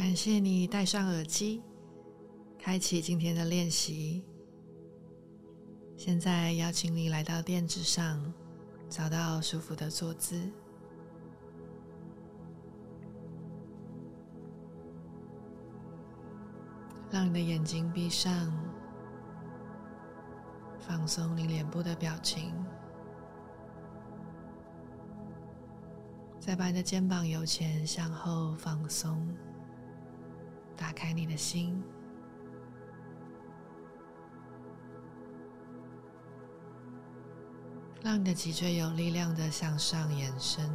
感谢你戴上耳机，开启今天的练习。现在邀请你来到垫子上，找到舒服的坐姿，让你的眼睛闭上，放松你脸部的表情。再把你的肩膀由前向后放松，打开你的心，让你的脊椎有力量的向上延伸。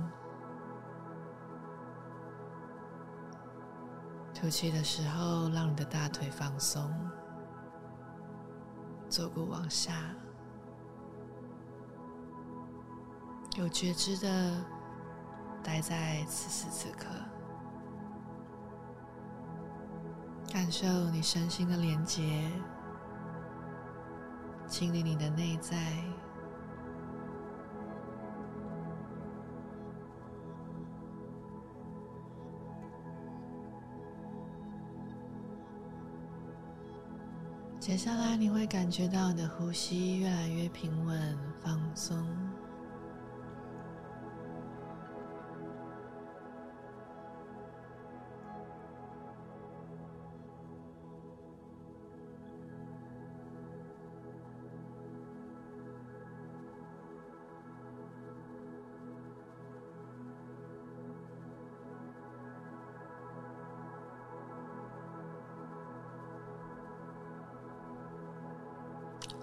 吐气的时候，让你的大腿放松，坐骨往下，有觉知的。待在此时此刻，感受你身心的连接，清理你的内在。接下来，你会感觉到你的呼吸越来越平稳、放松。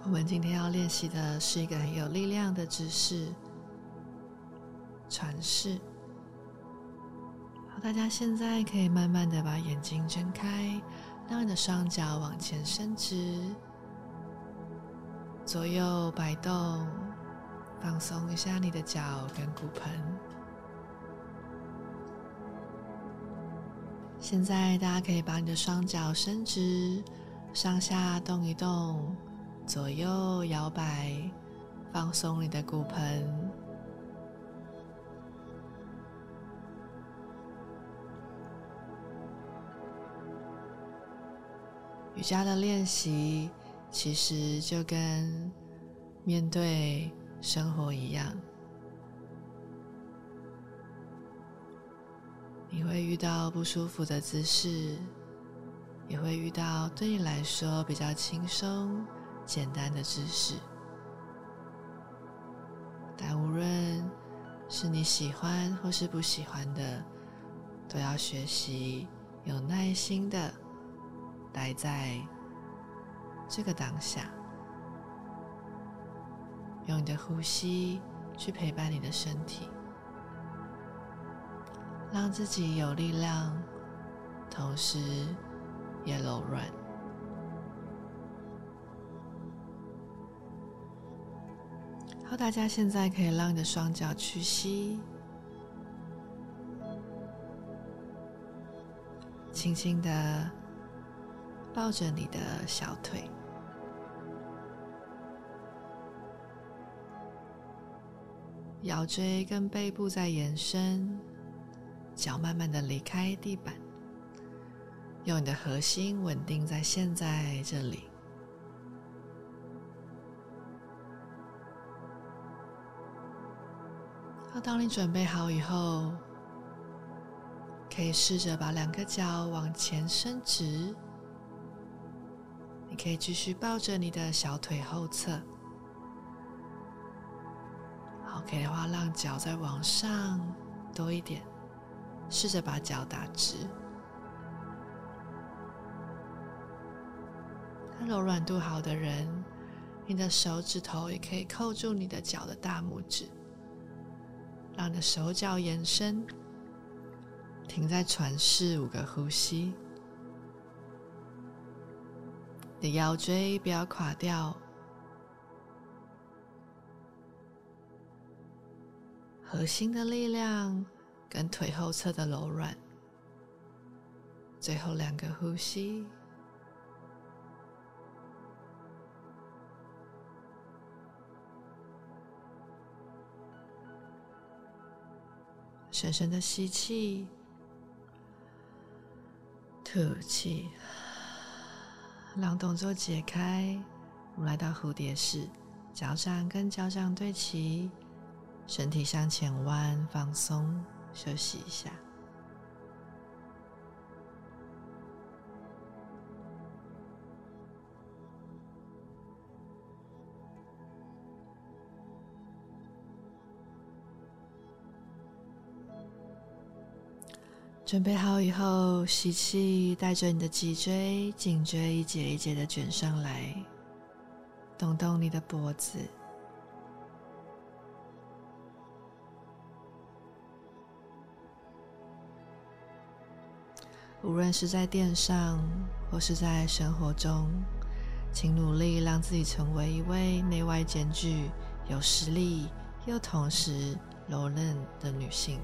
我们今天要练习的是一个很有力量的姿势——传世。好，大家现在可以慢慢的把眼睛睁开，让你的双脚往前伸直，左右摆动，放松一下你的脚跟骨盆。现在大家可以把你的双脚伸直，上下动一动。左右摇摆，放松你的骨盆。瑜伽的练习其实就跟面对生活一样，你会遇到不舒服的姿势，也会遇到对你来说比较轻松。简单的知识，但无论是你喜欢或是不喜欢的，都要学习有耐心的待在这个当下，用你的呼吸去陪伴你的身体，让自己有力量，同时也柔软。大家现在可以让你的双脚屈膝，轻轻的抱着你的小腿，腰椎跟背部在延伸，脚慢慢的离开地板，用你的核心稳定在现在这里。当你准备好以后，可以试着把两个脚往前伸直。你可以继续抱着你的小腿后侧。好，可以的话，让脚再往上多一点，试着把脚打直。那柔软度好的人，你的手指头也可以扣住你的脚的大拇指。让你的手脚延伸，停在船式五个呼吸，你的腰椎不要垮掉，核心的力量跟腿后侧的柔软，最后两个呼吸。深深的吸气，吐气，让动作解开。我们来到蝴蝶式，脚掌跟脚掌对齐，身体向前弯，放松，休息一下。准备好以后，吸气，带着你的脊椎、颈椎一节一节的卷上来，动动你的脖子。无论是在店上或是在生活中，请努力让自己成为一位内外兼具、有实力又同时柔韧的女性。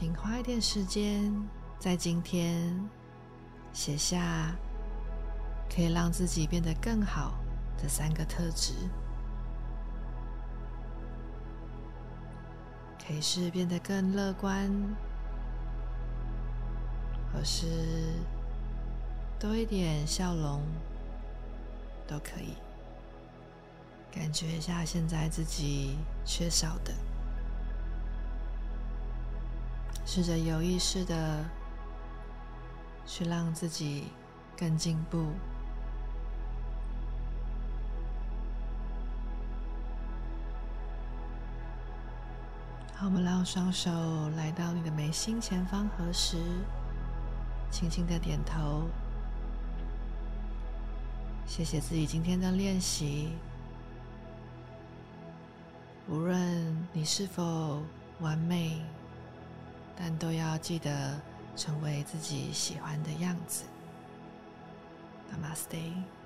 请花一点时间，在今天写下可以让自己变得更好的三个特质，可以是变得更乐观，或是多一点笑容，都可以。感觉一下现在自己缺少的。试着有意识的去让自己更进步。好，我们让双手来到你的眉心前方合十，轻轻的点头。谢谢自己今天的练习。无论你是否完美。但都要记得成为自己喜欢的样子。Namaste。